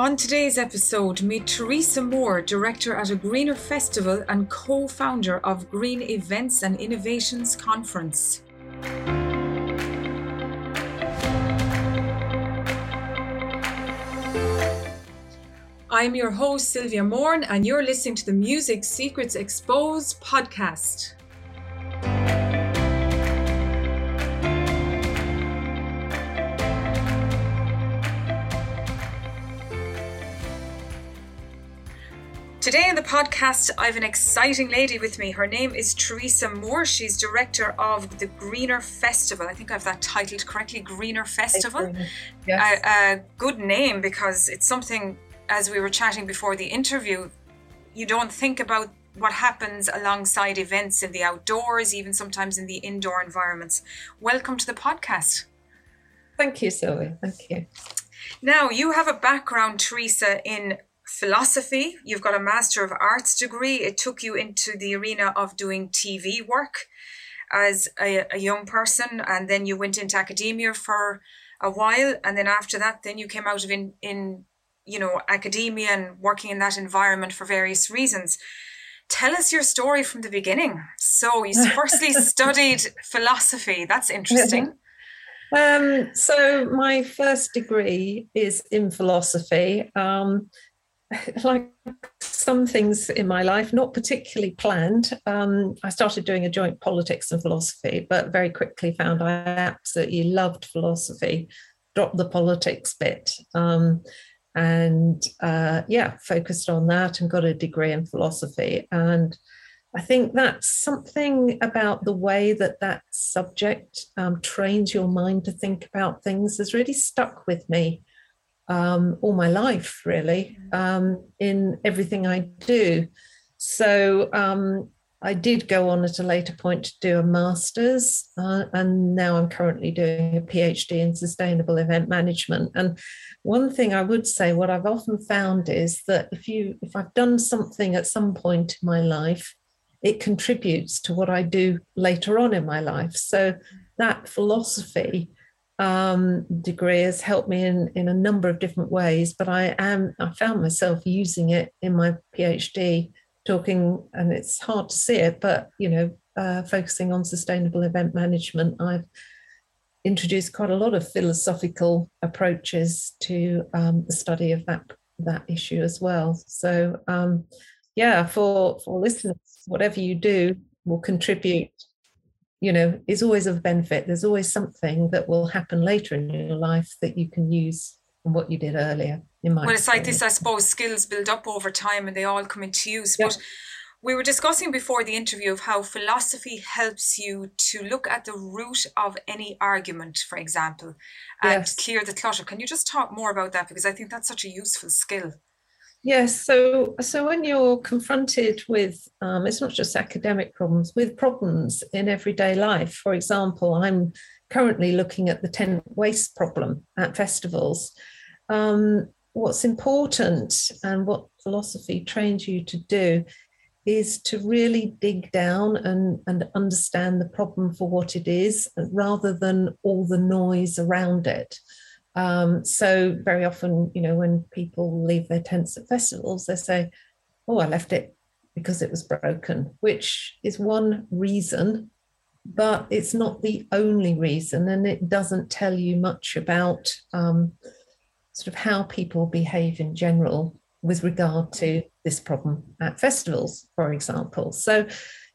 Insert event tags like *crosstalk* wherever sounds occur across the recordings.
On today's episode, meet Teresa Moore, Director at a Greener Festival and co founder of Green Events and Innovations Conference. I'm your host, Sylvia Morn, and you're listening to the Music Secrets Exposed podcast. Today in the podcast, I have an exciting lady with me. Her name is Teresa Moore. She's director of the Greener Festival. I think I have that titled correctly Greener Festival. Yes. A, a good name because it's something, as we were chatting before the interview, you don't think about what happens alongside events in the outdoors, even sometimes in the indoor environments. Welcome to the podcast. Thank you, Sylvia. Thank you. Now, you have a background, Teresa, in philosophy. You've got a Master of Arts degree. It took you into the arena of doing TV work as a, a young person, and then you went into academia for a while, and then after that, then you came out of in in you know academia and working in that environment for various reasons. Tell us your story from the beginning. So you *laughs* firstly studied philosophy. That's interesting. Um, so my first degree is in philosophy. Um, *laughs* like some things in my life, not particularly planned. Um, I started doing a joint politics and philosophy, but very quickly found I absolutely loved philosophy, dropped the politics bit. Um, and uh, yeah, focused on that and got a degree in philosophy. And I think that's something about the way that that subject um, trains your mind to think about things has really stuck with me um, all my life, really, um, in everything I do. So um, I did go on at a later point to do a master's, uh, and now I'm currently doing a PhD in sustainable event management. And one thing I would say, what I've often found is that if you, if I've done something at some point in my life, it contributes to what I do later on in my life. So that philosophy um, degree has helped me in, in a number of different ways, but I am I found myself using it in my PhD, talking, and it's hard to see it, but you know, uh, focusing on sustainable event management, I've introduced quite a lot of philosophical approaches to um, the study of that that issue as well. So um, yeah, for for listeners, whatever you do will contribute you know is always of benefit. There's always something that will happen later in your life that you can use from what you did earlier in my well it's like this i suppose skills build up over time and they all come into use. Yeah. but we were discussing before the interview of how philosophy helps you to look at the root of any argument for example and yes. clear the clutter. Can you just talk more about that? Because i think that's such a useful skill Yes, so so when you're confronted with, um, it's not just academic problems, with problems in everyday life. For example, I'm currently looking at the tent waste problem at festivals. Um, what's important and what philosophy trains you to do is to really dig down and, and understand the problem for what it is rather than all the noise around it. Um, so very often, you know, when people leave their tents at festivals, they say, "Oh, I left it because it was broken," which is one reason, but it's not the only reason, and it doesn't tell you much about um, sort of how people behave in general with regard to this problem at festivals, for example. So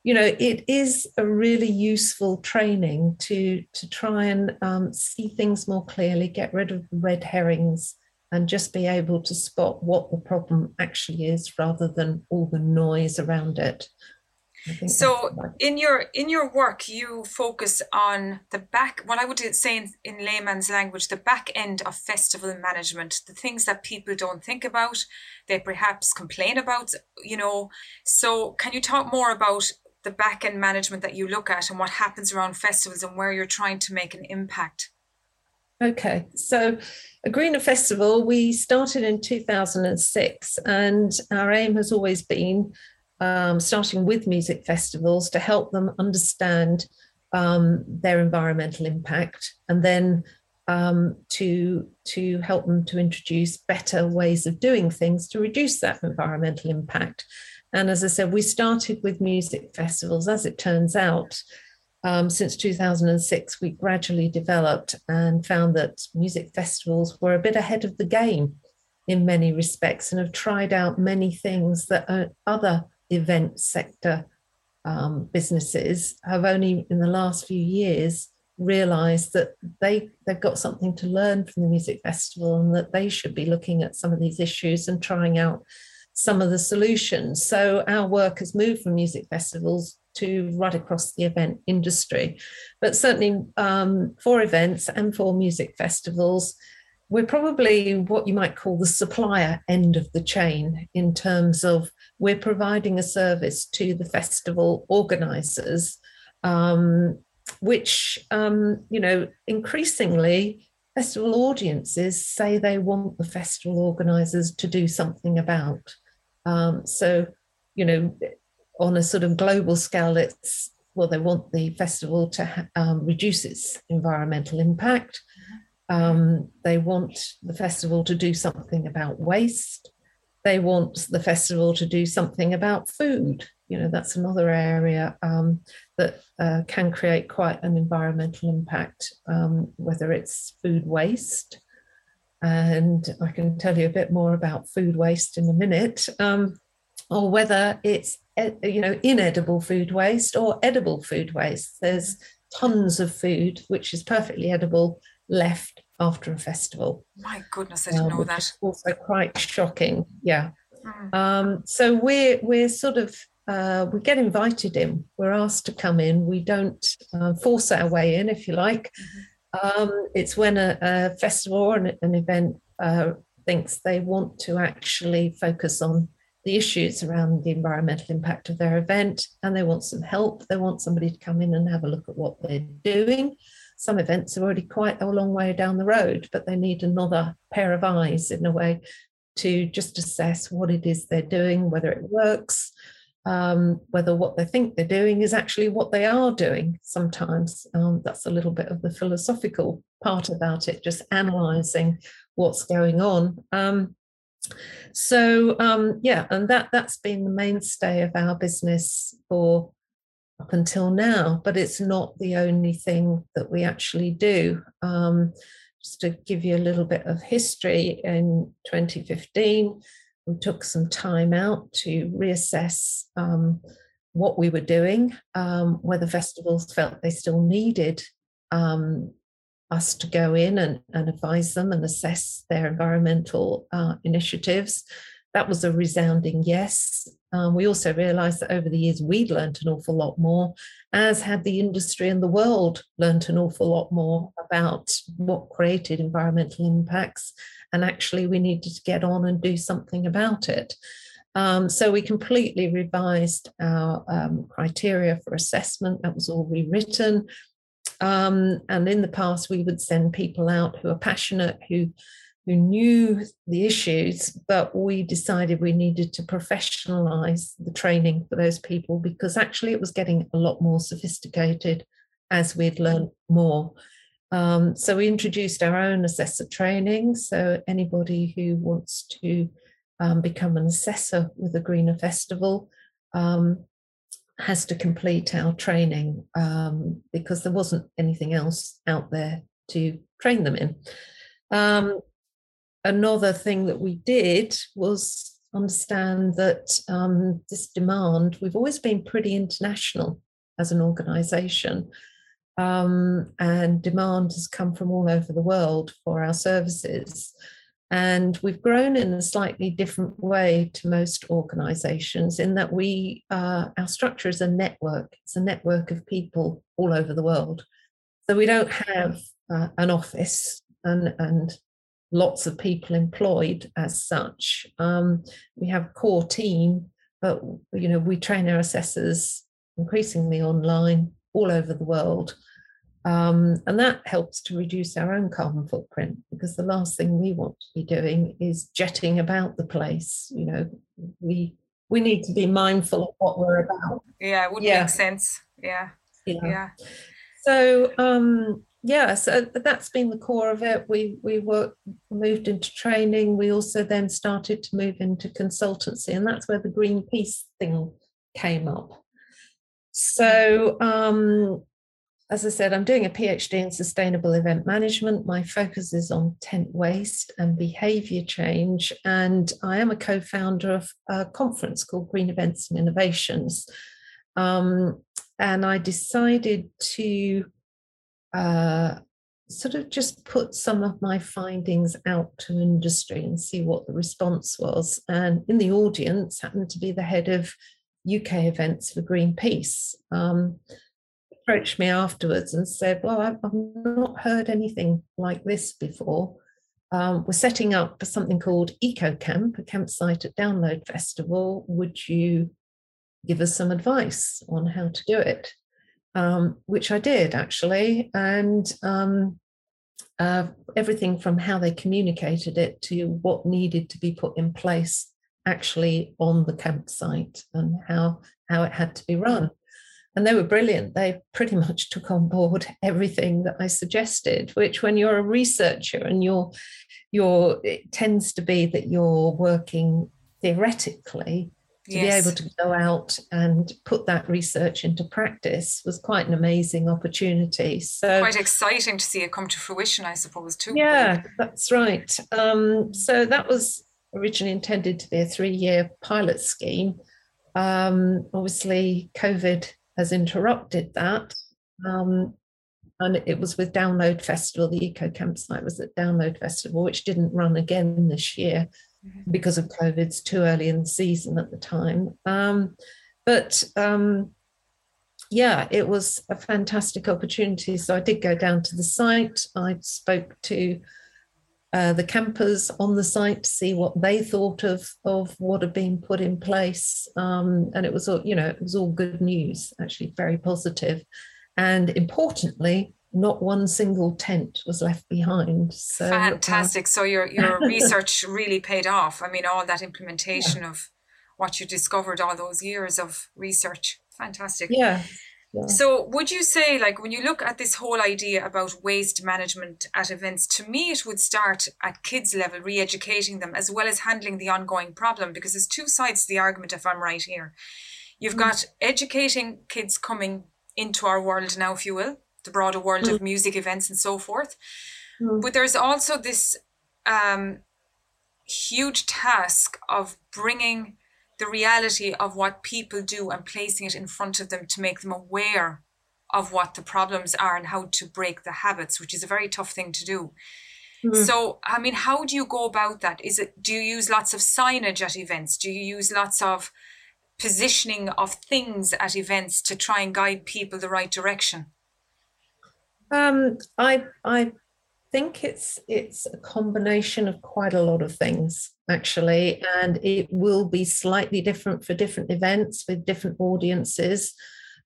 you know it is a really useful training to to try and um, see things more clearly get rid of the red herrings and just be able to spot what the problem actually is rather than all the noise around it. So in your in your work you focus on the back what i would say in, in layman's language the back end of festival management the things that people don't think about they perhaps complain about you know. So can you talk more about the back end management that you look at and what happens around festivals and where you're trying to make an impact? Okay, so a Greener Festival, we started in 2006, and our aim has always been um, starting with music festivals to help them understand um, their environmental impact and then um, to to help them to introduce better ways of doing things to reduce that environmental impact. And as I said, we started with music festivals. As it turns out, um, since 2006, we gradually developed and found that music festivals were a bit ahead of the game in many respects and have tried out many things that other event sector um, businesses have only in the last few years realized that they they've got something to learn from the music festival and that they should be looking at some of these issues and trying out some of the solutions so our work has moved from music festivals to right across the event industry but certainly um, for events and for music festivals we're probably what you might call the supplier end of the chain in terms of we're providing a service to the festival organizers, um, which, um, you know, increasingly festival audiences say they want the festival organizers to do something about. Um, so, you know, on a sort of global scale, it's well, they want the festival to um, reduce its environmental impact. Um, they want the festival to do something about waste. They want the festival to do something about food. You know, that's another area um, that uh, can create quite an environmental impact, um, whether it's food waste. And I can tell you a bit more about food waste in a minute, um, or whether it's you know inedible food waste or edible food waste. There's tons of food which is perfectly edible left after a festival. My goodness, I didn't um, know that. also quite shocking. Yeah. Mm. Um, so we're we're sort of uh, we get invited in. We're asked to come in. We don't uh, force our way in, if you like. Mm-hmm. Um, it's when a, a, festival or an, an event uh, thinks they want to actually focus on the issues around the environmental impact of their event and they want some help. They want somebody to come in and have a look at what they're doing some events are already quite a long way down the road, but they need another pair of eyes in a way to just assess what it is they're doing, whether it works, um, whether what they think they're doing is actually what they are doing. Sometimes um, that's a little bit of the philosophical part about it, just analysing what's going on. Um, so um, yeah, and that that's been the mainstay of our business for up until now, but it's not the only thing that we actually do. Um, just to give you a little bit of history, in 2015, we took some time out to reassess um, what we were doing, um, whether festivals felt they still needed um, us to go in and, and, advise them and assess their environmental uh, initiatives. That was a resounding yes. Um, we also realised that over the years we'd learnt an awful lot more, as had the industry and the world learnt an awful lot more about what created environmental impacts. And actually, we needed to get on and do something about it. Um, so we completely revised our um, criteria for assessment. That was all rewritten. Um, and in the past, we would send people out who are passionate, who who knew the issues, but we decided we needed to professionalize the training for those people because actually it was getting a lot more sophisticated as we'd learned more. Um, so we introduced our own assessor training. So anybody who wants to um, become an assessor with the Greener Festival um, has to complete our training um, because there wasn't anything else out there to train them in. Um, another thing that we did was understand that um, this demand, we've always been pretty international as an organization. Um, and demand has come from all over the world for our services. And we've grown in a slightly different way to most organizations in that we, uh, our structure is a network, it's a network of people all over the world. So we don't have uh, an office and, and lots of people employed as such. Um, we have core team, but you know we train our assessors increasingly online all over the world. Um, and that helps to reduce our own carbon footprint because the last thing we want to be doing is jetting about the place. You know, we we need to be mindful of what we're about. Yeah, it would yeah. make sense. Yeah. yeah. Yeah. So um, yeah, so that's been the core of it. We we worked, moved into training. We also then started to move into consultancy, and that's where the Greenpeace thing came up. So, um, as I said, I'm doing a PhD in sustainable event management. My focus is on tent waste and behavior change, and I am a co-founder of a conference called Green Events and Innovations. Um, and I decided to uh, sort of just put some of my findings out to industry and see what the response was. And in the audience happened to be the head of UK events for Greenpeace. Um, approached me afterwards and said, Well, I've, I've not heard anything like this before. Um, we're setting up something called Eco Camp, a campsite at Download Festival. Would you give us some advice on how to do it? Um, which I did actually, and um, uh, everything from how they communicated it to what needed to be put in place actually on the campsite and how how it had to be run. And they were brilliant. They pretty much took on board *laughs* everything that I suggested. Which, when you're a researcher and you're you're it tends to be that you're working theoretically to yes. be able to go out and put that research into practice was quite an amazing opportunity. So quite exciting to see it come to fruition, I suppose, too. Yeah, that's right. Um, so that was originally intended to be a three-year pilot scheme. Um, obviously, COVID has interrupted that. Um, and it was with Download Festival, the Eco Campsite was at Download Festival, which didn't run again this year. Because of COVID. It's too early in the season at the time. Um, but um, yeah, it was a fantastic opportunity. So I did go down to the site. I spoke to uh, the campers on the site to see what they thought of of what had been put in place, um, and it was all you know it was all good news, actually very positive, and importantly, not one single tent was left behind. So uh, fantastic. Uh, so your your *laughs* research really paid off. I mean, all that implementation yeah. of what you discovered all those years of research. Fantastic. Yeah. yeah. So, would you say, like, when you look at this whole idea about waste management at events, to me, it would start at kids' level, re educating them, as well as handling the ongoing problem, because there's two sides to the argument, if I'm right here. You've mm. got educating kids coming into our world now, if you will, the broader world mm. of music events and so forth. Mm. But there's also this um, huge task of bringing the reality of what people do and placing it in front of them to make them aware of what the problems are and how to break the habits, which is a very tough thing to do. Mm. So, I mean, how do you go about that? Is it do you use lots of signage at events? Do you use lots of positioning of things at events to try and guide people the right direction? Um, I I think it's it's a combination of quite a lot of things actually, and it will be slightly different for different events with different audiences.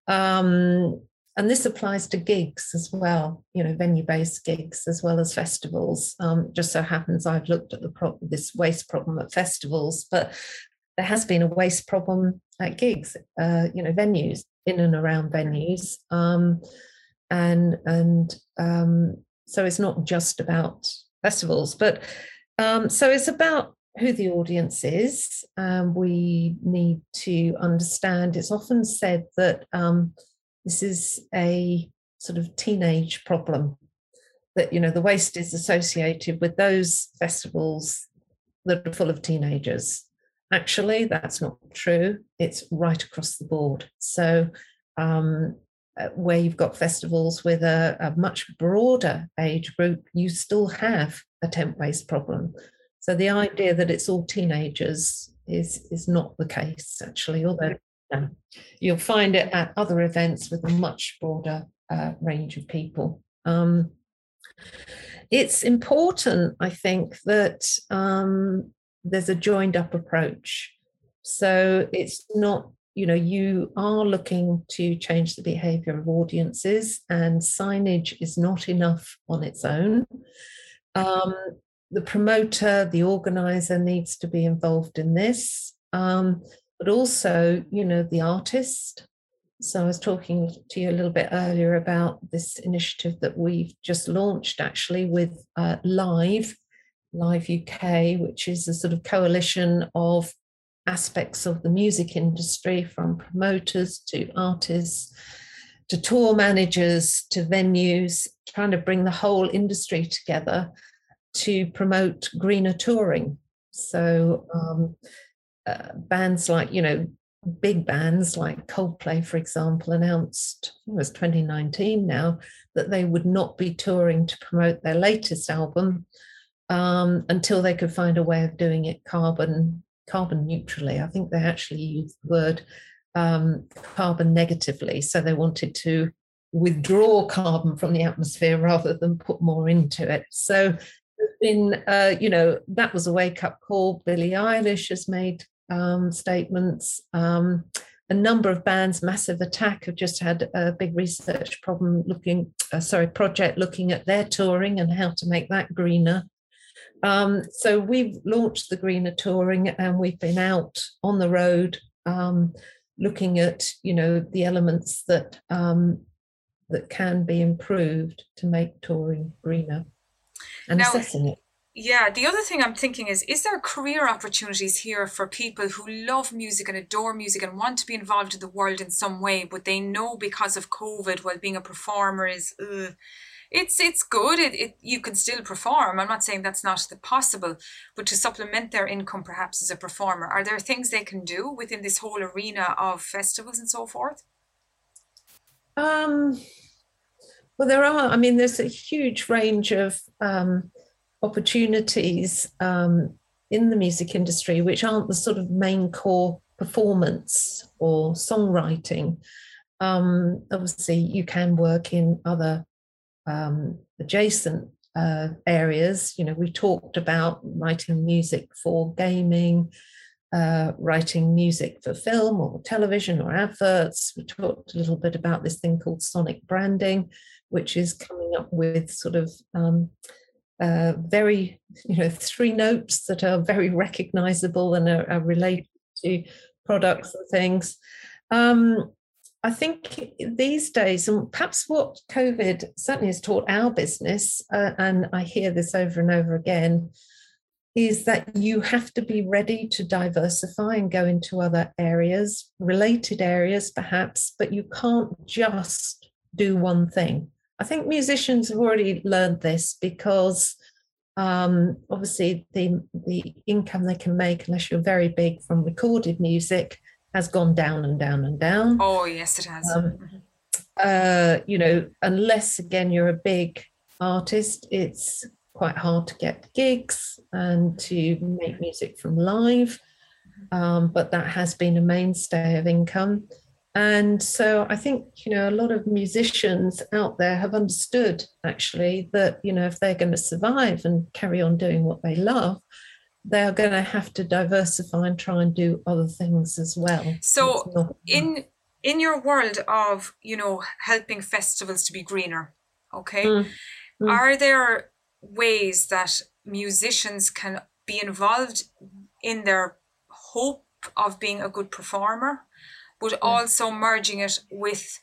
Um, and this applies to gigs as well, you know, venue-based gigs as well as festivals. Um, just so happens I've looked at the pro- this waste problem at festivals, but there has been a waste problem at gigs, uh, you know, venues in and around venues. Um, and and um, so it's not just about festivals, but um, so it's about who the audience is. Um, we need to understand. It's often said that um, this is a sort of teenage problem. That you know the waste is associated with those festivals that are full of teenagers. Actually, that's not true. It's right across the board. So um, where you've got festivals with a, a, much broader age group, you still have a tent waste problem. So the idea that it's all teenagers is is not the case actually, although you'll find it at other events with a much broader uh, range of people. Um, it's important, I think, that um, there's a joined up approach. So it's not you know you are looking to change the behavior of audiences and signage is not enough on its own. Um, the promoter the organizer needs to be involved in this um, but also you know the artist. So I was talking to you a little bit earlier about this initiative that we've just launched actually with uh, Live, Live UK, which is a sort of coalition of aspects of the music industry from promoters to artists to tour managers to venues, trying to bring the whole industry together to promote greener touring. So um, uh, bands like, you know, big bands like Coldplay, for example, announced, it was 2019 now, that they would not be touring to promote their latest album um, until they could find a way of doing it carbon carbon neutrally. I think they actually used the word um, carbon negatively. So they wanted to withdraw carbon from the atmosphere rather than put more into it. So in uh, you know that was a wake up call. Billie Eilish has made um, statements. Um, a number of bands, Massive Attack, have just had a big research problem looking, uh, sorry, project looking at their touring and how to make that greener. Um, so we've launched the greener touring and we've been out on the road um, looking at, you know, the elements that um, that can be improved to make touring greener and now, assessing it. Yeah, the other thing I'm thinking is is there career opportunities here for people who love music and adore music and want to be involved in the world in some way, but they know because of COVID, while being a performer is, uh, it's it's good. It, it you can still perform. I'm not saying that's not the possible, but to supplement their income perhaps as a performer, are there things they can do within this whole arena of festivals and so forth? Um, well, there are. I mean, there's a huge range of um, opportunities um, in the music industry, which aren't the sort of main core performance or songwriting. Um, obviously, you can work in other um, adjacent uh, areas. You know, we talked about writing music for gaming, uh, writing music for film or television or adverts. We talked a little bit about this thing called sonic branding, which is coming up with sort of um, uh, very, you know, three notes that are very recognizable and are, are related to products and things. Um, I think these days, and perhaps what COVID certainly has taught our business, uh, and I hear this over and over again, is that you have to be ready to diversify and go into other areas, related areas perhaps, but you can't just do one thing. I think musicians have already learned this because um, obviously the the income they can make, unless you're very big from recorded music, has gone down and down and down. Oh yes, it has. Um, mm-hmm. uh, you know, unless again you're a big artist, it's quite hard to get gigs and to make music from live. Mm-hmm. Um, but that has been a mainstay of income. And so I think, you know, a lot of musicians out there have understood actually that, you know, if they're going to survive and carry on doing what they love, they're going to have to diversify and try and do other things as well. So in in your world of, you know, helping festivals to be greener, okay? Mm. Mm. Are there ways that musicians can be involved in their hope of being a good performer? but also merging it with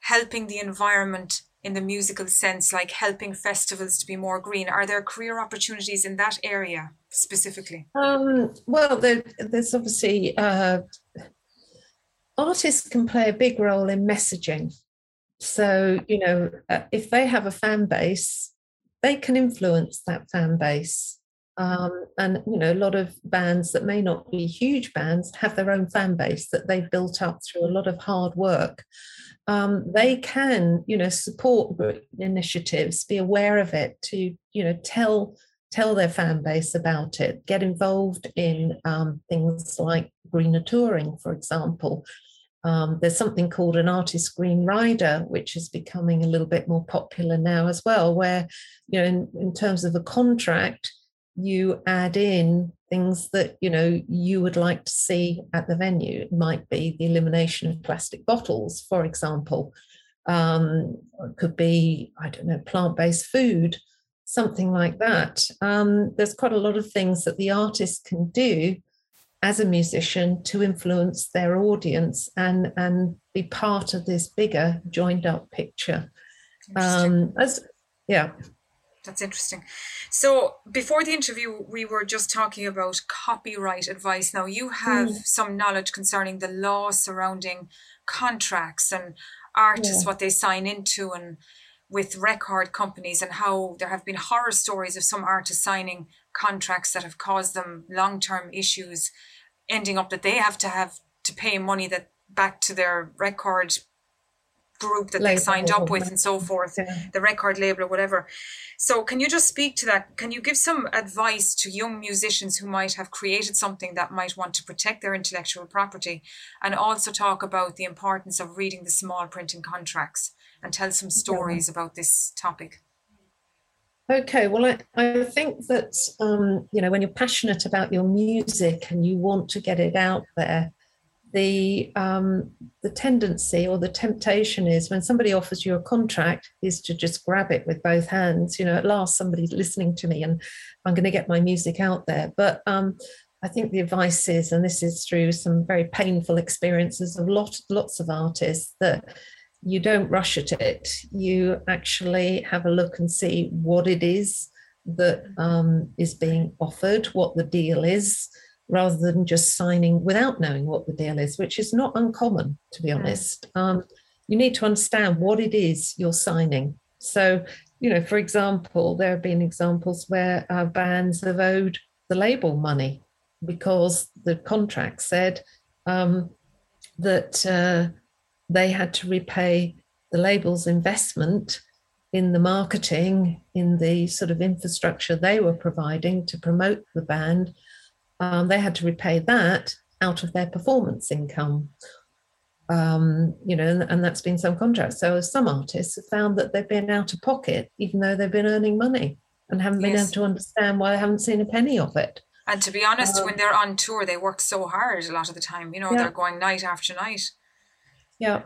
helping the environment in the musical sense, like helping festivals to be more green? Are there career opportunities in that area specifically? Um, well, there, there's obviously uh, artists can play a big role in messaging. So, you know, uh, if they have a fan base, they can influence that fan base. Um, and you know, a lot of bands that may not be huge bands have their own fan base that they've built up through a lot of hard work. Um, they can, you know, support initiatives, be aware of it, to you know, tell tell their fan base about it, get involved in um, things like greener touring, for example. Um, there's something called an artist green rider, which is becoming a little bit more popular now as well, where, you know, in, in terms of a contract, you add in things that you know you would like to see at the venue it might be the elimination of plastic bottles for example um, it could be i don't know plant-based food something like that um, there's quite a lot of things that the artist can do as a musician to influence their audience and and be part of this bigger joined up picture. Um, as yeah. That's interesting. So before the interview, we were just talking about copyright advice. Now you have mm. some knowledge concerning the law surrounding contracts and artists, yeah. what they sign into, and with record companies, and how there have been horror stories of some artists signing contracts that have caused them long term issues, ending up that they have to have to pay money that back to their record group that they signed up with and so forth, yeah. the record label or whatever. So, can you just speak to that? Can you give some advice to young musicians who might have created something that might want to protect their intellectual property and also talk about the importance of reading the small print in contracts and tell some stories yeah. about this topic? Okay, well, I, I think that, um, you know, when you're passionate about your music and you want to get it out there, the um, the tendency or the temptation is when somebody offers you a contract is to just grab it with both hands. You know, at last somebody's listening to me and I'm going to get my music out there. But um, I think the advice is, and this is through some very painful experiences of lot, lots of artists, that you don't rush at it. You actually have a look and see what it is that um, is being offered, what the deal is rather than just signing without knowing what the deal is, which is not uncommon, to be honest. Um, you need to understand what it is you're signing. So, you know, for example, there have been examples where uh, bands have owed the label money because the contract said um, that uh, they had to repay the label's investment in the marketing, in the sort of infrastructure they were providing to promote the band um, they had to repay that out of their performance income. Um, you know, and, and, that's been some contracts. So some artists have found that they've been out of pocket, even though they've been earning money and haven't been able to understand why they haven't seen a penny of it. And to be honest, um, when they're on tour, they work so hard a lot of the time. You know, yeah. they're going night after night. Yeah.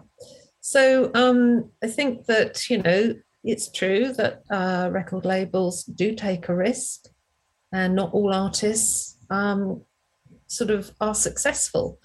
So um, I think that, you know, it's true that uh, record labels do take a risk, and not all artists um, sort of are successful.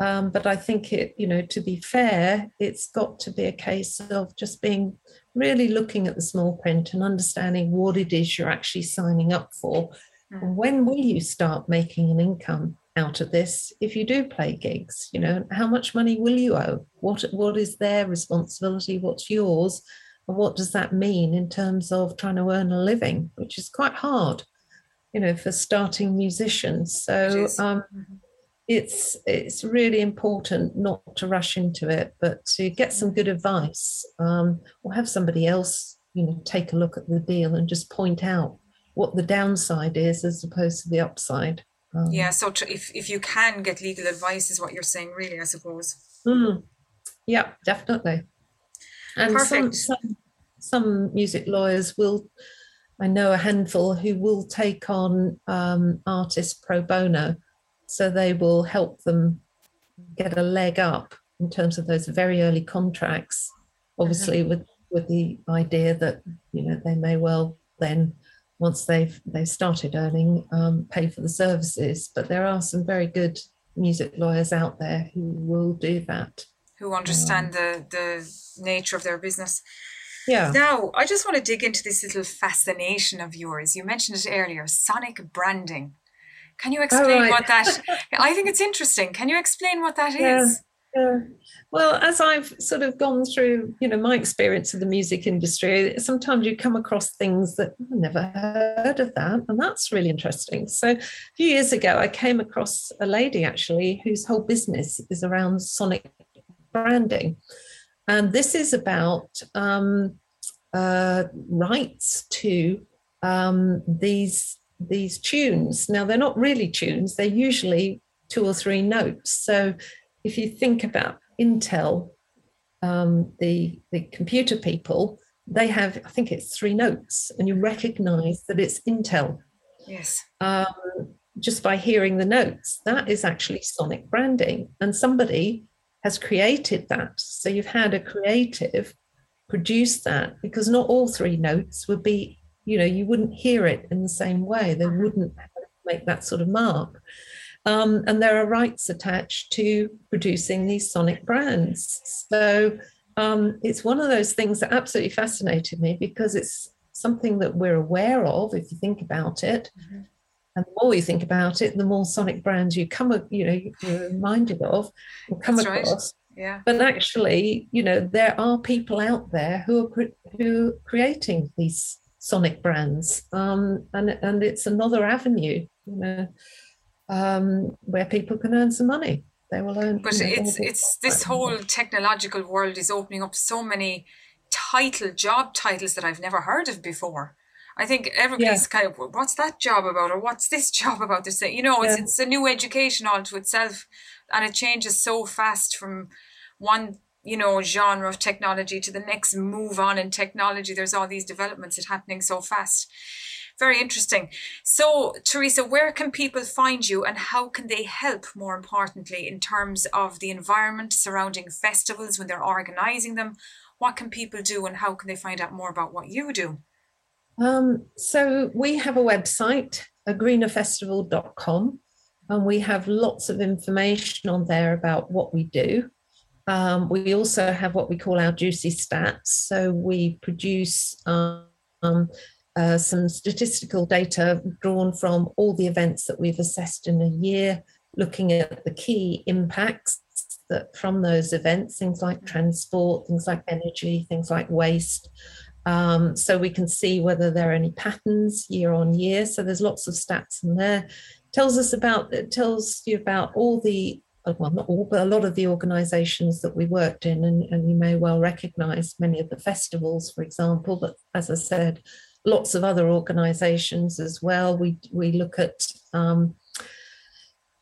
Um, but I think it, you know, to be fair, it's got to be a case of just being really looking at the small print and understanding what it is you're actually signing up for. Mm. And when will you start making an income out of this if you do play gigs? You know, how much money will you owe? What what is their responsibility? What's yours? And what does that mean in terms of trying to earn a living, which is quite hard you know, for starting musicians. So um, mm-hmm. it's it's really important not to rush into it, but to get some good advice um, or have somebody else, you know, take a look at the deal and just point out what the downside is as opposed to the upside. Um, yeah. So if if you can get legal advice, is what you're saying, really, I suppose. Mm, yeah, definitely. And Perfect. Some, some, some music lawyers will I know a handful who will take on um, artists pro bono, so they will help them get a leg up in terms of those very early contracts. Obviously, mm-hmm. with with the idea that you know they may well then, once they've they've started earning, um, pay for the services. But there are some very good music lawyers out there who will do that. Who understand um, the the nature of their business. Yeah. Now, I just want to dig into this little fascination of yours. You mentioned it earlier sonic branding. Can you explain right. what that *laughs* I think it's interesting. Can you explain what that yeah. is? Yeah. Well, as I've sort of gone through, you know, my experience of the music industry, sometimes you come across things that I never heard of that, and that's really interesting. So, a few years ago, I came across a lady actually whose whole business is around sonic branding, and this is about um, uh, rights to um, these these tunes. Now they're not really tunes; they're usually two or three notes. So if you think about Intel, um, the the computer people, they have I think it's three notes, and you recognise that it's Intel. Yes. Um, just by hearing the notes, that is actually sonic branding, and somebody has created that. So you've had a creative produce that because not all three notes would be, you know, you wouldn't hear it in the same way. They wouldn't make that sort of mark. Um, and there are rights attached to producing these sonic brands. So um, it's one of those things that absolutely fascinated me because it's something that we're aware of if you think about it. Mm-hmm. And the more you think about it, the more sonic brands you come, you know, you're reminded of, or come That's across. Right. Yeah. But actually, you know, there are people out there who are who are creating these sonic brands, um, and and it's another avenue, you know, um, where people can earn some money. They will earn. But it's it's this whole technological world is opening up so many title job titles that I've never heard of before. I think everybody's yeah. kind of what's that job about or what's this *laughs* job about? This you know, it's yeah. it's a new education all to itself, and it changes so fast from one you know genre of technology to the next move on in technology. There's all these developments that happening so fast. Very interesting. So, Teresa, where can people find you and how can they help, more importantly, in terms of the environment surrounding festivals when they're organizing them? What can people do and how can they find out more about what you do? Um, so we have a website, agreenerfestival.com, and we have lots of information on there about what we do. Um, we also have what we call our juicy stats. So we produce um, uh, some statistical data drawn from all the events that we've assessed in a year, looking at the key impacts that from those events, things like transport, things like energy, things like waste, um, so we can see whether there are any patterns year on year. So there's lots of stats in there. Tells us about it tells you about all the well not all but a lot of the organizations that we worked in and, and you may well recognize many of the festivals for example but as i said lots of other organizations as well we we look at um,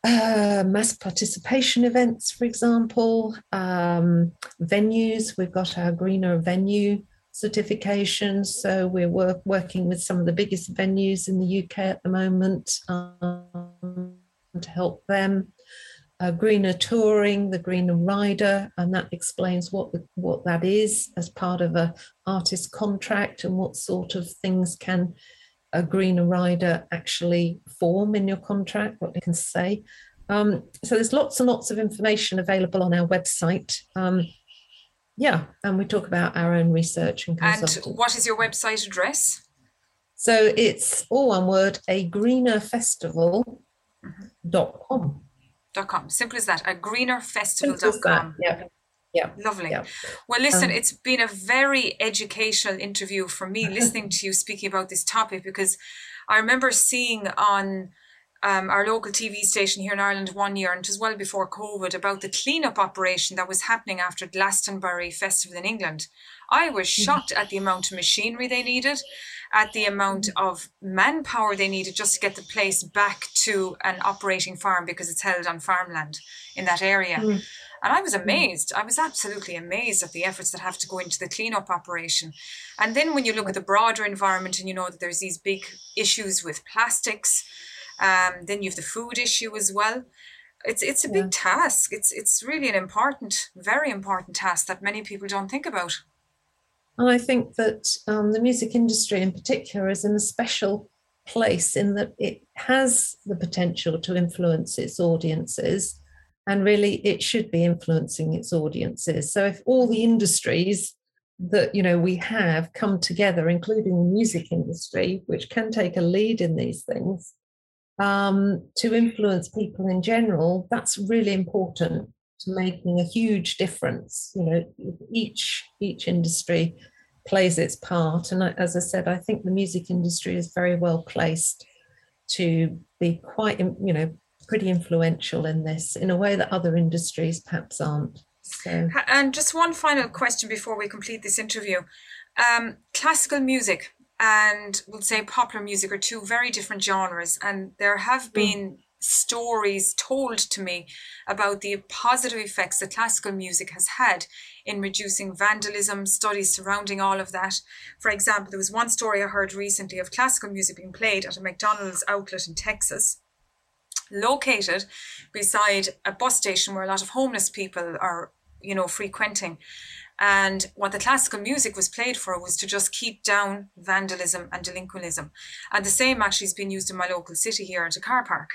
uh, mass participation events for example um, venues we've got our greener venue certifications. So we're work, working with some of the biggest venues in the UK at the moment um, to help them. Uh, greener touring, the greener rider, and that explains what the, what that is as part of a artist contract and what sort of things can a greener rider actually form in your contract, what they can say. Um, so there's lots and lots of information available on our website. Um, yeah, and we talk about our own research and consulting. And what is your website address? So it's all one word, a greenerfestival.com. Dot com. Dot com. Simple as that. A greenerfestival.com. Yeah. Yeah. Lovely. Yeah. Well, listen, um, it's been a very educational interview for me *laughs* listening to you speaking about this topic because I remember seeing on um, our local TV station here in Ireland one year, and it was well before COVID, about the cleanup operation that was happening after Glastonbury Festival in England. I was mm-hmm. shocked at the amount of machinery they needed, at the amount mm-hmm. of manpower they needed just to get the place back to an operating farm because it's held on farmland in that area. Mm. And I was amazed. I was absolutely amazed at the efforts that have to go into the cleanup operation. And then when you look at the broader environment and you know that there's these big issues with plastics, um, then you have the food issue as well. It's it's a yeah. big task. It's it's really an important, very important task that many people don't think about. And I think that um, the music industry in particular is in a special place in that it has the potential to influence its audiences and really it should be influencing its audiences so if all the industries that you know we have come together including the music industry which can take a lead in these things um, to influence people in general, that's really important to making a huge difference. You know, each each industry plays its part, and as I said, I think the music industry is very well placed to be quite, you know, pretty influential in this in a way that other industries perhaps aren't. So. And just one final question before we complete this interview. Um, classical music, and we'll say popular music are two very different genres. And there have mm. been stories told to me about the positive effects that classical music has had in reducing vandalism, studies surrounding all of that. For example, there was one story I heard recently of classical music being played at a McDonald's outlet in Texas, located beside a bus station where a lot of homeless people are, you know, frequenting. And what the classical music was played for was to just keep down vandalism and delinquentism. And the same actually has been used in my local city here at a car park.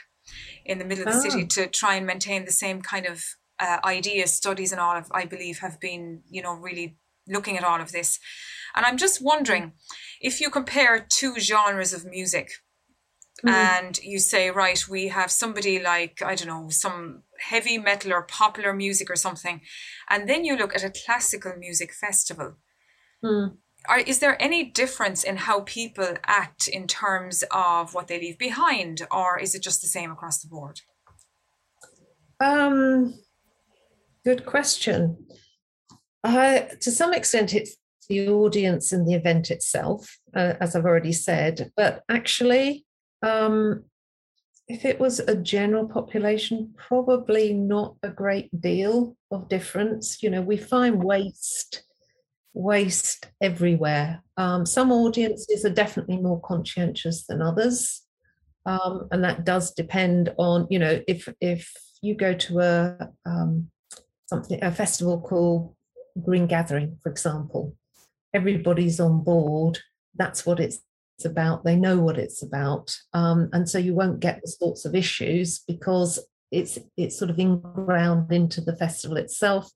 in the middle of the oh. city to try and maintain the same kind of uh, ideas, studies, and all of I believe have been you know really looking at all of this. And I'm just wondering if you compare two genres of music mm. and you say, right, we have somebody like, I don't know, some heavy metal or popular music or something, and then you look at a classical music festival. Mm. Are, is there any difference in how people act in terms of what they leave behind, or is it just the same across the board? Um, good question. Uh, to some extent, it's the audience and the event itself, uh, as I've already said. But actually, um, if it was a general population, probably not a great deal of difference. You know, we find waste, waste everywhere. Um, some audiences are definitely more conscientious than others. Um, and that does depend on, you know, if if you go to a um, something a festival called Green Gathering, for example. Everybody's on board. That's what it's about. They know what it's about, um, and so you won't get the sorts of issues because it's it's sort of inground into the festival itself,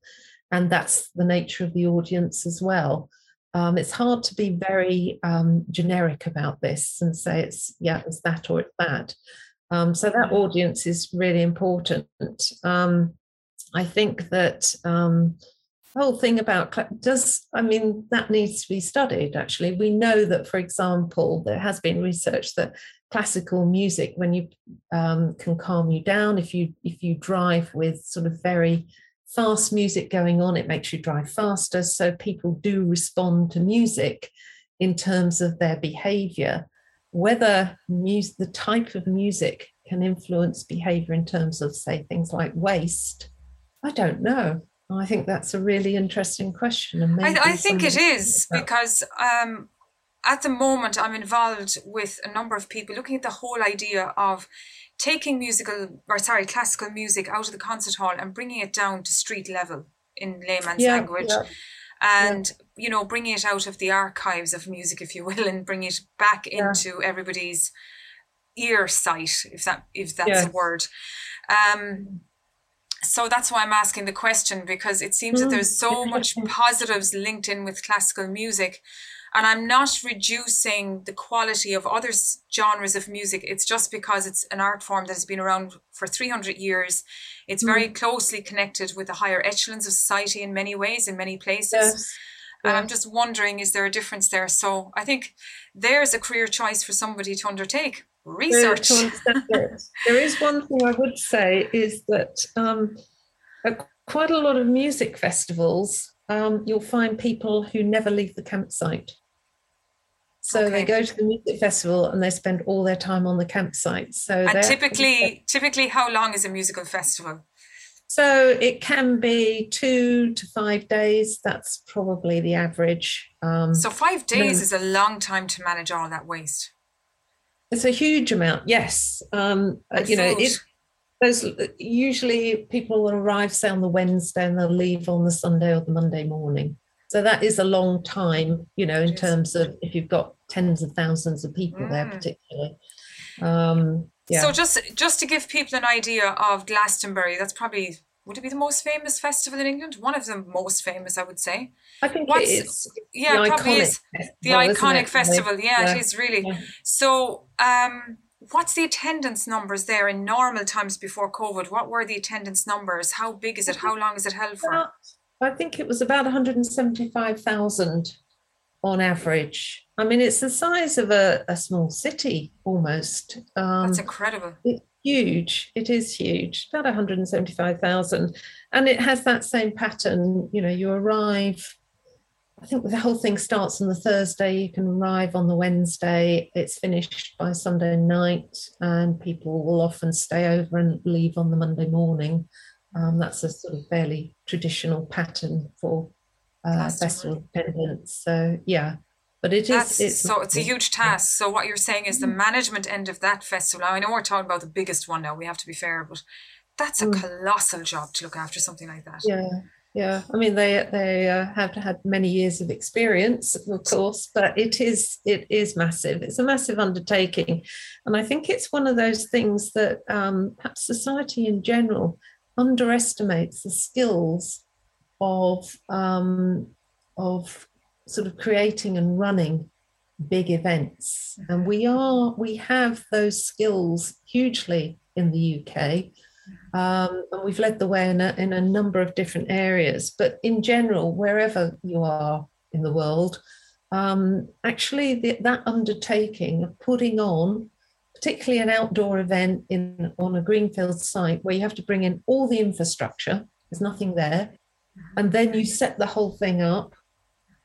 and that's the nature of the audience as well. Um, it's hard to be very um, generic about this and say it's yeah it's that or it's that. Um, so that audience is really important. Um, I think that um, whole thing about does i mean that needs to be studied actually. We know that for example there has been research that classical music when you um, can calm you down if you if you drive with sort of very fast music going on it makes you drive faster. So people do respond to music in terms of their behavior. Whether music the type of music can influence behavior in terms of say things like waste i don't know I think that's a really interesting question. And I, I think it is because um, at the moment I'm involved with a number of people looking at the whole idea of taking musical or sorry classical music out of the concert hall and bringing it down to street level in layman's yeah, language. Yeah. And yeah. you know, bringing it out of the archives of music, if you will, and bring it back into everybody's ear sight, if that if that's a word. Um, so that's why I'm asking the question because it seems mm. that there's so *laughs* much positives linked in with classical music. And I'm not reducing the quality of other genres of music. It's just because it's an art form that has been around for 300 years. It's mm. very closely connected with the higher echelons of society in many ways, in many places. Yes. And I'm just wondering, is there a difference there? So I think there's a career choice for somebody to undertake research. there is one thing I would say is that um, at quite a lot of music festivals, um, you'll find people who never leave the campsite. So okay. they go to the music festival and they spend all their time on the campsite. So and typically, *laughs* typically, how long is a musical festival? So it can be two to five days. That's probably the average. Um, so five days no. is a long time to manage all that waste. It's a huge amount, yes. Um, uh, you know, it, those usually people will arrive say on the Wednesday and they'll leave on the Sunday or the Monday morning. So that is a long time, you know, in terms of if you've got tens of thousands of people mm. there, particularly. Um, yeah. So just just to give people an idea of Glastonbury, that's probably would it be the most famous festival in England? One of the most famous, I would say. I think What's, it is. Yeah, probably is the iconic festival. Yeah, yeah, it is really. Yeah. So, um, what's the attendance numbers there in normal times before COVID? What were the attendance numbers? How big is it? How long is it held for? I think it was about 175,000 on average. I mean, it's the size of a, a small city almost. Um, That's incredible. It, huge. It is huge, about 175,000. And it has that same pattern. You know, you arrive, I think the whole thing starts on the Thursday. You can arrive on the Wednesday. It's finished by Sunday night, and people will often stay over and leave on the Monday morning. Um, that's a sort of fairly traditional pattern for uh, festival attendance. So, yeah, but it That's, is, it's, so it's a huge task. So what you're saying is the management end of that festival. Now I know we're talking about the biggest one now. We have to be fair, but that's a mm. colossal job to look after something like that. Yeah, yeah. I mean, they they uh, have had many years of experience, of course, but it is it is massive. It's a massive undertaking, and I think it's one of those things that um, perhaps society in general underestimates the skills of um, of sort of creating and running big events, and we are we have those skills hugely in the UK um, and we've led the way in a, in a number of different areas. But in general, wherever you are in the world, um, actually the, that undertaking of putting on, particularly an outdoor event in on a greenfield site where you have to bring in all the infrastructure, there's nothing there, and then you set the whole thing up.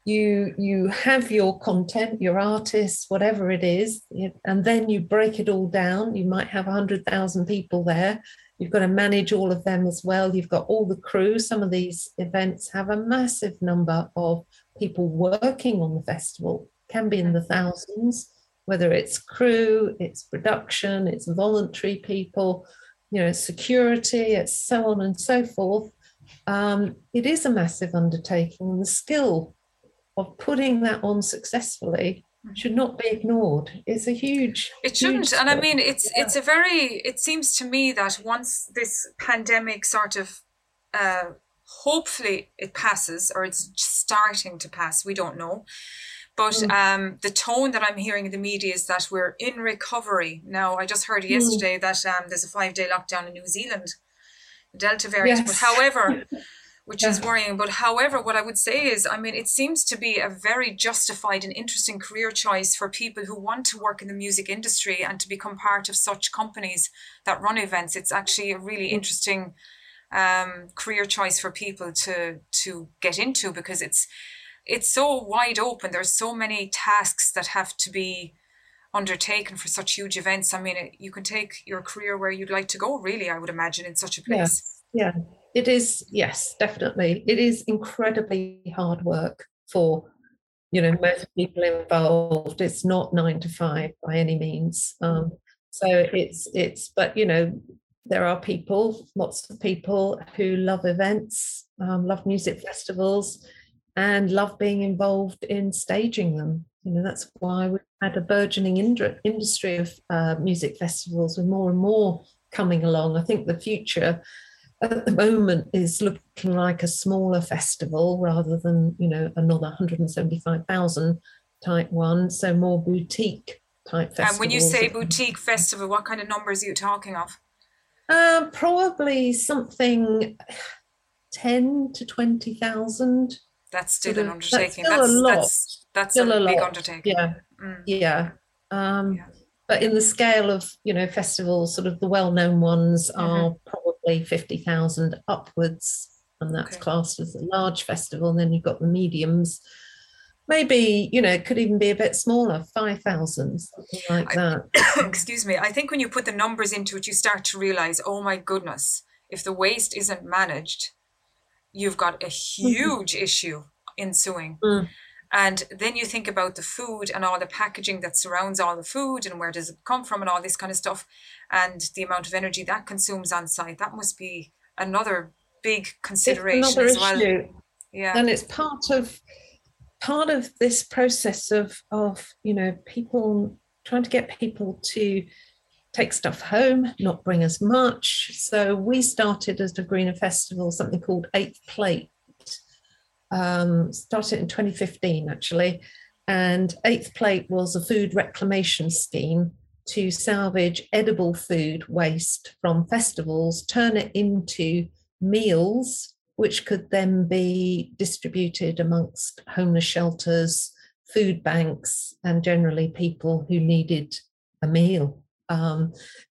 You you have your content, your artists, whatever it is, and then you break it all down. You might have hundred thousand people there You've got to manage all of them as well. You've got all the crew. Some of these events have a massive number of people working on the festival, can be in the thousands, whether it's crew, it's production, it's voluntary people, you know, security, it's so on and so forth. Um, it is a massive undertaking, and the skill of putting that on successfully should not be ignored. It's a huge. It shouldn't, huge and I mean, it's yeah. it's a very. It seems to me that once this pandemic sort of, uh, hopefully it passes or it's starting to pass. We don't know, but mm. um, the tone that I'm hearing in the media is that we're in recovery now. I just heard mm. yesterday mm. that um, there's a five day lockdown in New Zealand, Delta variant. Yes. But however. *laughs* which yeah. is worrying. But however, what I would say is, I mean, it seems to be a very justified and interesting career choice for people who want to work in the music industry and to become part of such companies that run events. It's actually a really interesting um, career choice for people to to get into because it's it's so wide open. There's so many tasks that have to be undertaken for such huge events. I mean, you can take your career where you'd like to go. Really, I would imagine in such a place. Yeah. yeah it is yes definitely. It is incredibly hard work for you know most people involved. It's not nine to five by any means. Um, so it's it's but you know there are people lots of people who love events um, love music festivals and love being involved in staging them. You know that's why we've had a burgeoning industry of uh, music festivals with more and more coming along. I think the future at the moment is looking like a smaller festival rather than you know another 175,000 type one so more boutique type festival and when you say boutique festival what kind of numbers are you talking of uh, probably something 10 to 20,000 that's still an undertaking that's, that's, a lot. that's, that's still a, a big lot. undertaking yeah mm. yeah. Um, yeah but in the scale of you know festivals sort of the well-known ones mm-hmm. are probably 50,000 upwards and that's okay. classed as a large festival and then you've got the mediums maybe you know it could even be a bit smaller 5000 something like that *coughs* excuse me i think when you put the numbers into it you start to realize oh my goodness if the waste isn't managed you've got a mm-hmm. huge issue ensuing mm. And then you think about the food and all the packaging that surrounds all the food and where does it come from and all this kind of stuff and the amount of energy that consumes on site. That must be another big consideration another as well. Issue. Yeah. And it's part of part of this process of of, you know, people trying to get people to take stuff home, not bring as much. So we started as a Greener Festival something called Eighth Plate, um, started in 2015 actually. And Eighth Plate was a food reclamation scheme to salvage edible food waste from festivals, turn it into meals, which could then be distributed amongst homeless shelters, food banks, and generally people who needed a meal. Um,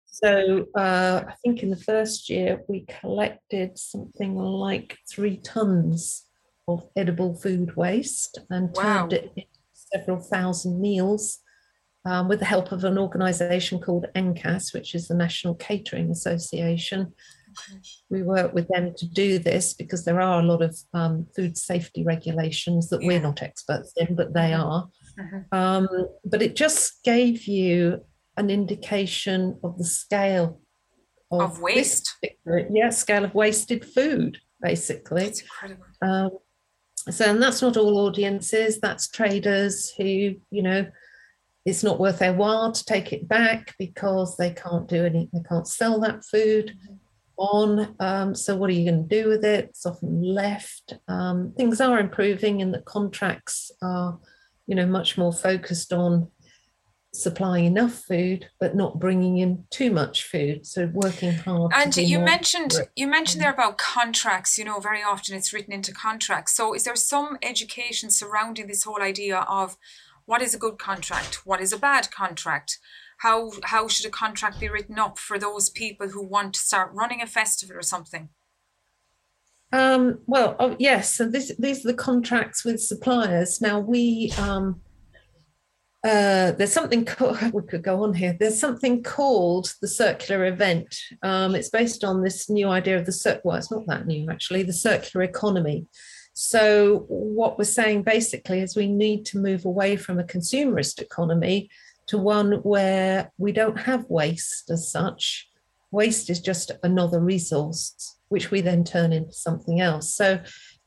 so uh, I think in the first year we collected something like three tons of edible food waste and wow. turned it into several thousand meals um, with the help of an organisation called NCASS, which is the National Catering Association. We work with them to do this because there are a lot of um, food safety regulations that yeah. we're not experts in, but they mm-hmm. are. Mm-hmm. Um, but it just gave you an indication of the scale of, of waste. yeah, scale of wasted food. basically. That's incredible. So, and that's not all audiences, that's traders who, you know, it's not worth their while to take it back because they can't do any, they can't sell that food mm-hmm. on. Um, so, what are you going to do with it? It's often left. Um, things are improving, and the contracts are, you know, much more focused on supplying enough food but not bringing in too much food. So working hard and you mentioned you mentioned there about contracts. You know very often it's written into contracts. So is there some education surrounding this whole idea of what is a good contract what is a bad contract? How how should a contract be written up for those people who want to start running a festival or something? Um, well oh, yes. So this, these are the contracts with suppliers. Now we um, uh, there's something *laughs* we could go on here. There's something called the circular event. Um, it's based on this new idea of the circular. Well, it's not that new actually. The circular economy. So what we're saying basically is we need to move away from a consumerist economy to one where we don't have waste as such. Waste is just another resource, which we then turn into something else. So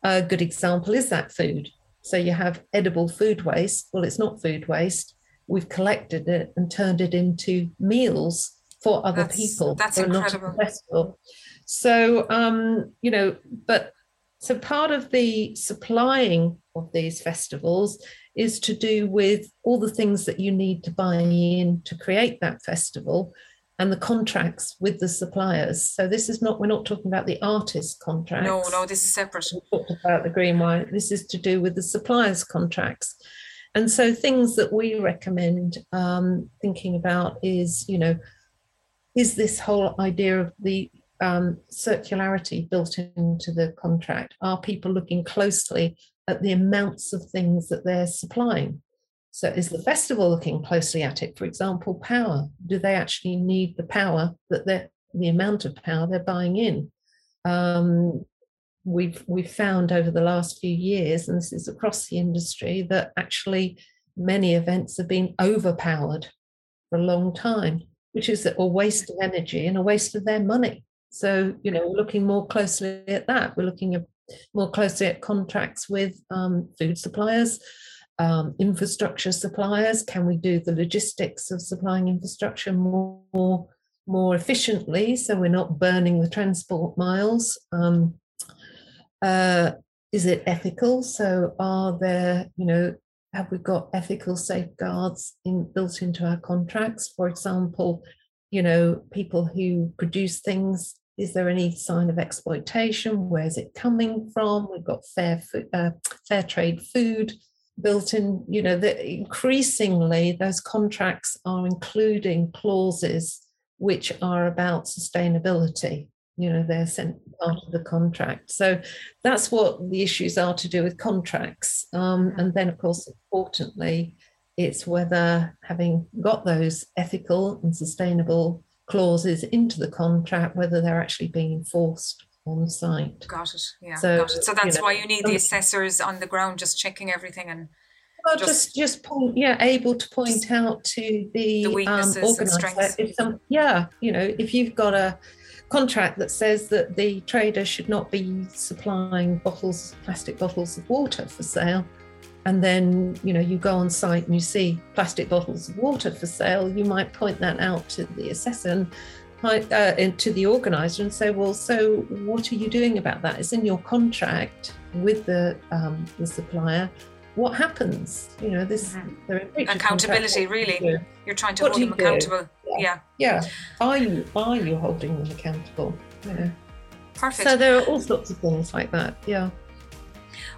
a good example is that food. So you have edible food waste. Well, it's not food waste. We've collected it and turned it into meals for other that's, people. That's incredible. So, um, you know, but so part of the supplying of these festivals is to do with all the things that you need to buy in to create that festival and the contracts with the suppliers. So this is not, we're not talking about the artist contracts. No, no, this is separate. We talked about the green wine. This is to do with the suppliers contracts. And so things that we recommend um, thinking about is, you know, is this whole idea of the um, circularity built into the contract? Are people looking closely at the amounts of things that they're supplying? So is the festival looking closely at it? For example, power. Do they actually need the power that they're the amount of power they're buying in? Um, we've we've found over the last few years, and this is across the industry, that actually many events have been overpowered for a long time, which is a waste of energy and a waste of their money. So you know, we're looking more closely at that. We're looking more closely at contracts with um, food suppliers um, infrastructure suppliers? Can we do the logistics of supplying infrastructure more, more, efficiently so we're not burning the transport miles? Um, uh, is it ethical? So are there, you know, have we got ethical safeguards in, built into our contracts? For example, you know, people who produce things, is there any sign of exploitation? Where's it coming from? We've got fair, uh, fair trade food built in, you know, that increasingly those contracts are including clauses which are about sustainability. You know, they're sent part of the contract. So that's what the issues are to do with contracts. Um, and then, of course, importantly, it's whether having got those ethical and sustainable clauses into the contract, whether they're actually being enforced on site. Got it. Yeah. So, it. so that's you know, why you need the assessors on the ground just checking everything and well, just, just just point, yeah, able to point out to the, the um, organizer if some, yeah, you know, if you've got a contract that says that the trader should not be supplying bottles, plastic bottles of water for sale, and then you know you go on site and you see plastic bottles of water for sale, you might point that out to the assessor and uh, to the organizer and say, well, so what are you doing about that? It's in your contract with the um, the supplier. What happens? You know, this mm-hmm. accountability. Really, you are trying to what hold them accountable. Yeah. yeah. yeah. Are you are you holding them accountable? Know. Perfect. So there are all sorts of things like that. Yeah.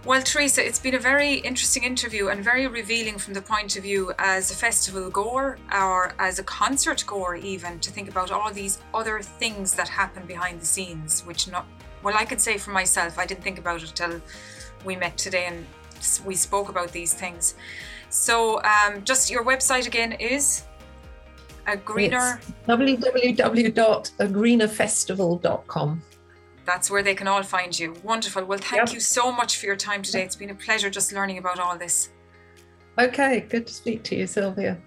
Well, Teresa, it's been a very interesting interview and very revealing from the point of view as a festival goer or as a concert goer, even to think about all these other things that happen behind the scenes, which not, well, I could say for myself, I didn't think about it till we met today and we spoke about these things. So, um, just your website again is? A greener? Www.agreenerfestival.com that's where they can all find you. Wonderful. Well, thank yep. you so much for your time today. It's been a pleasure just learning about all this. Okay, good to speak to you, Sylvia.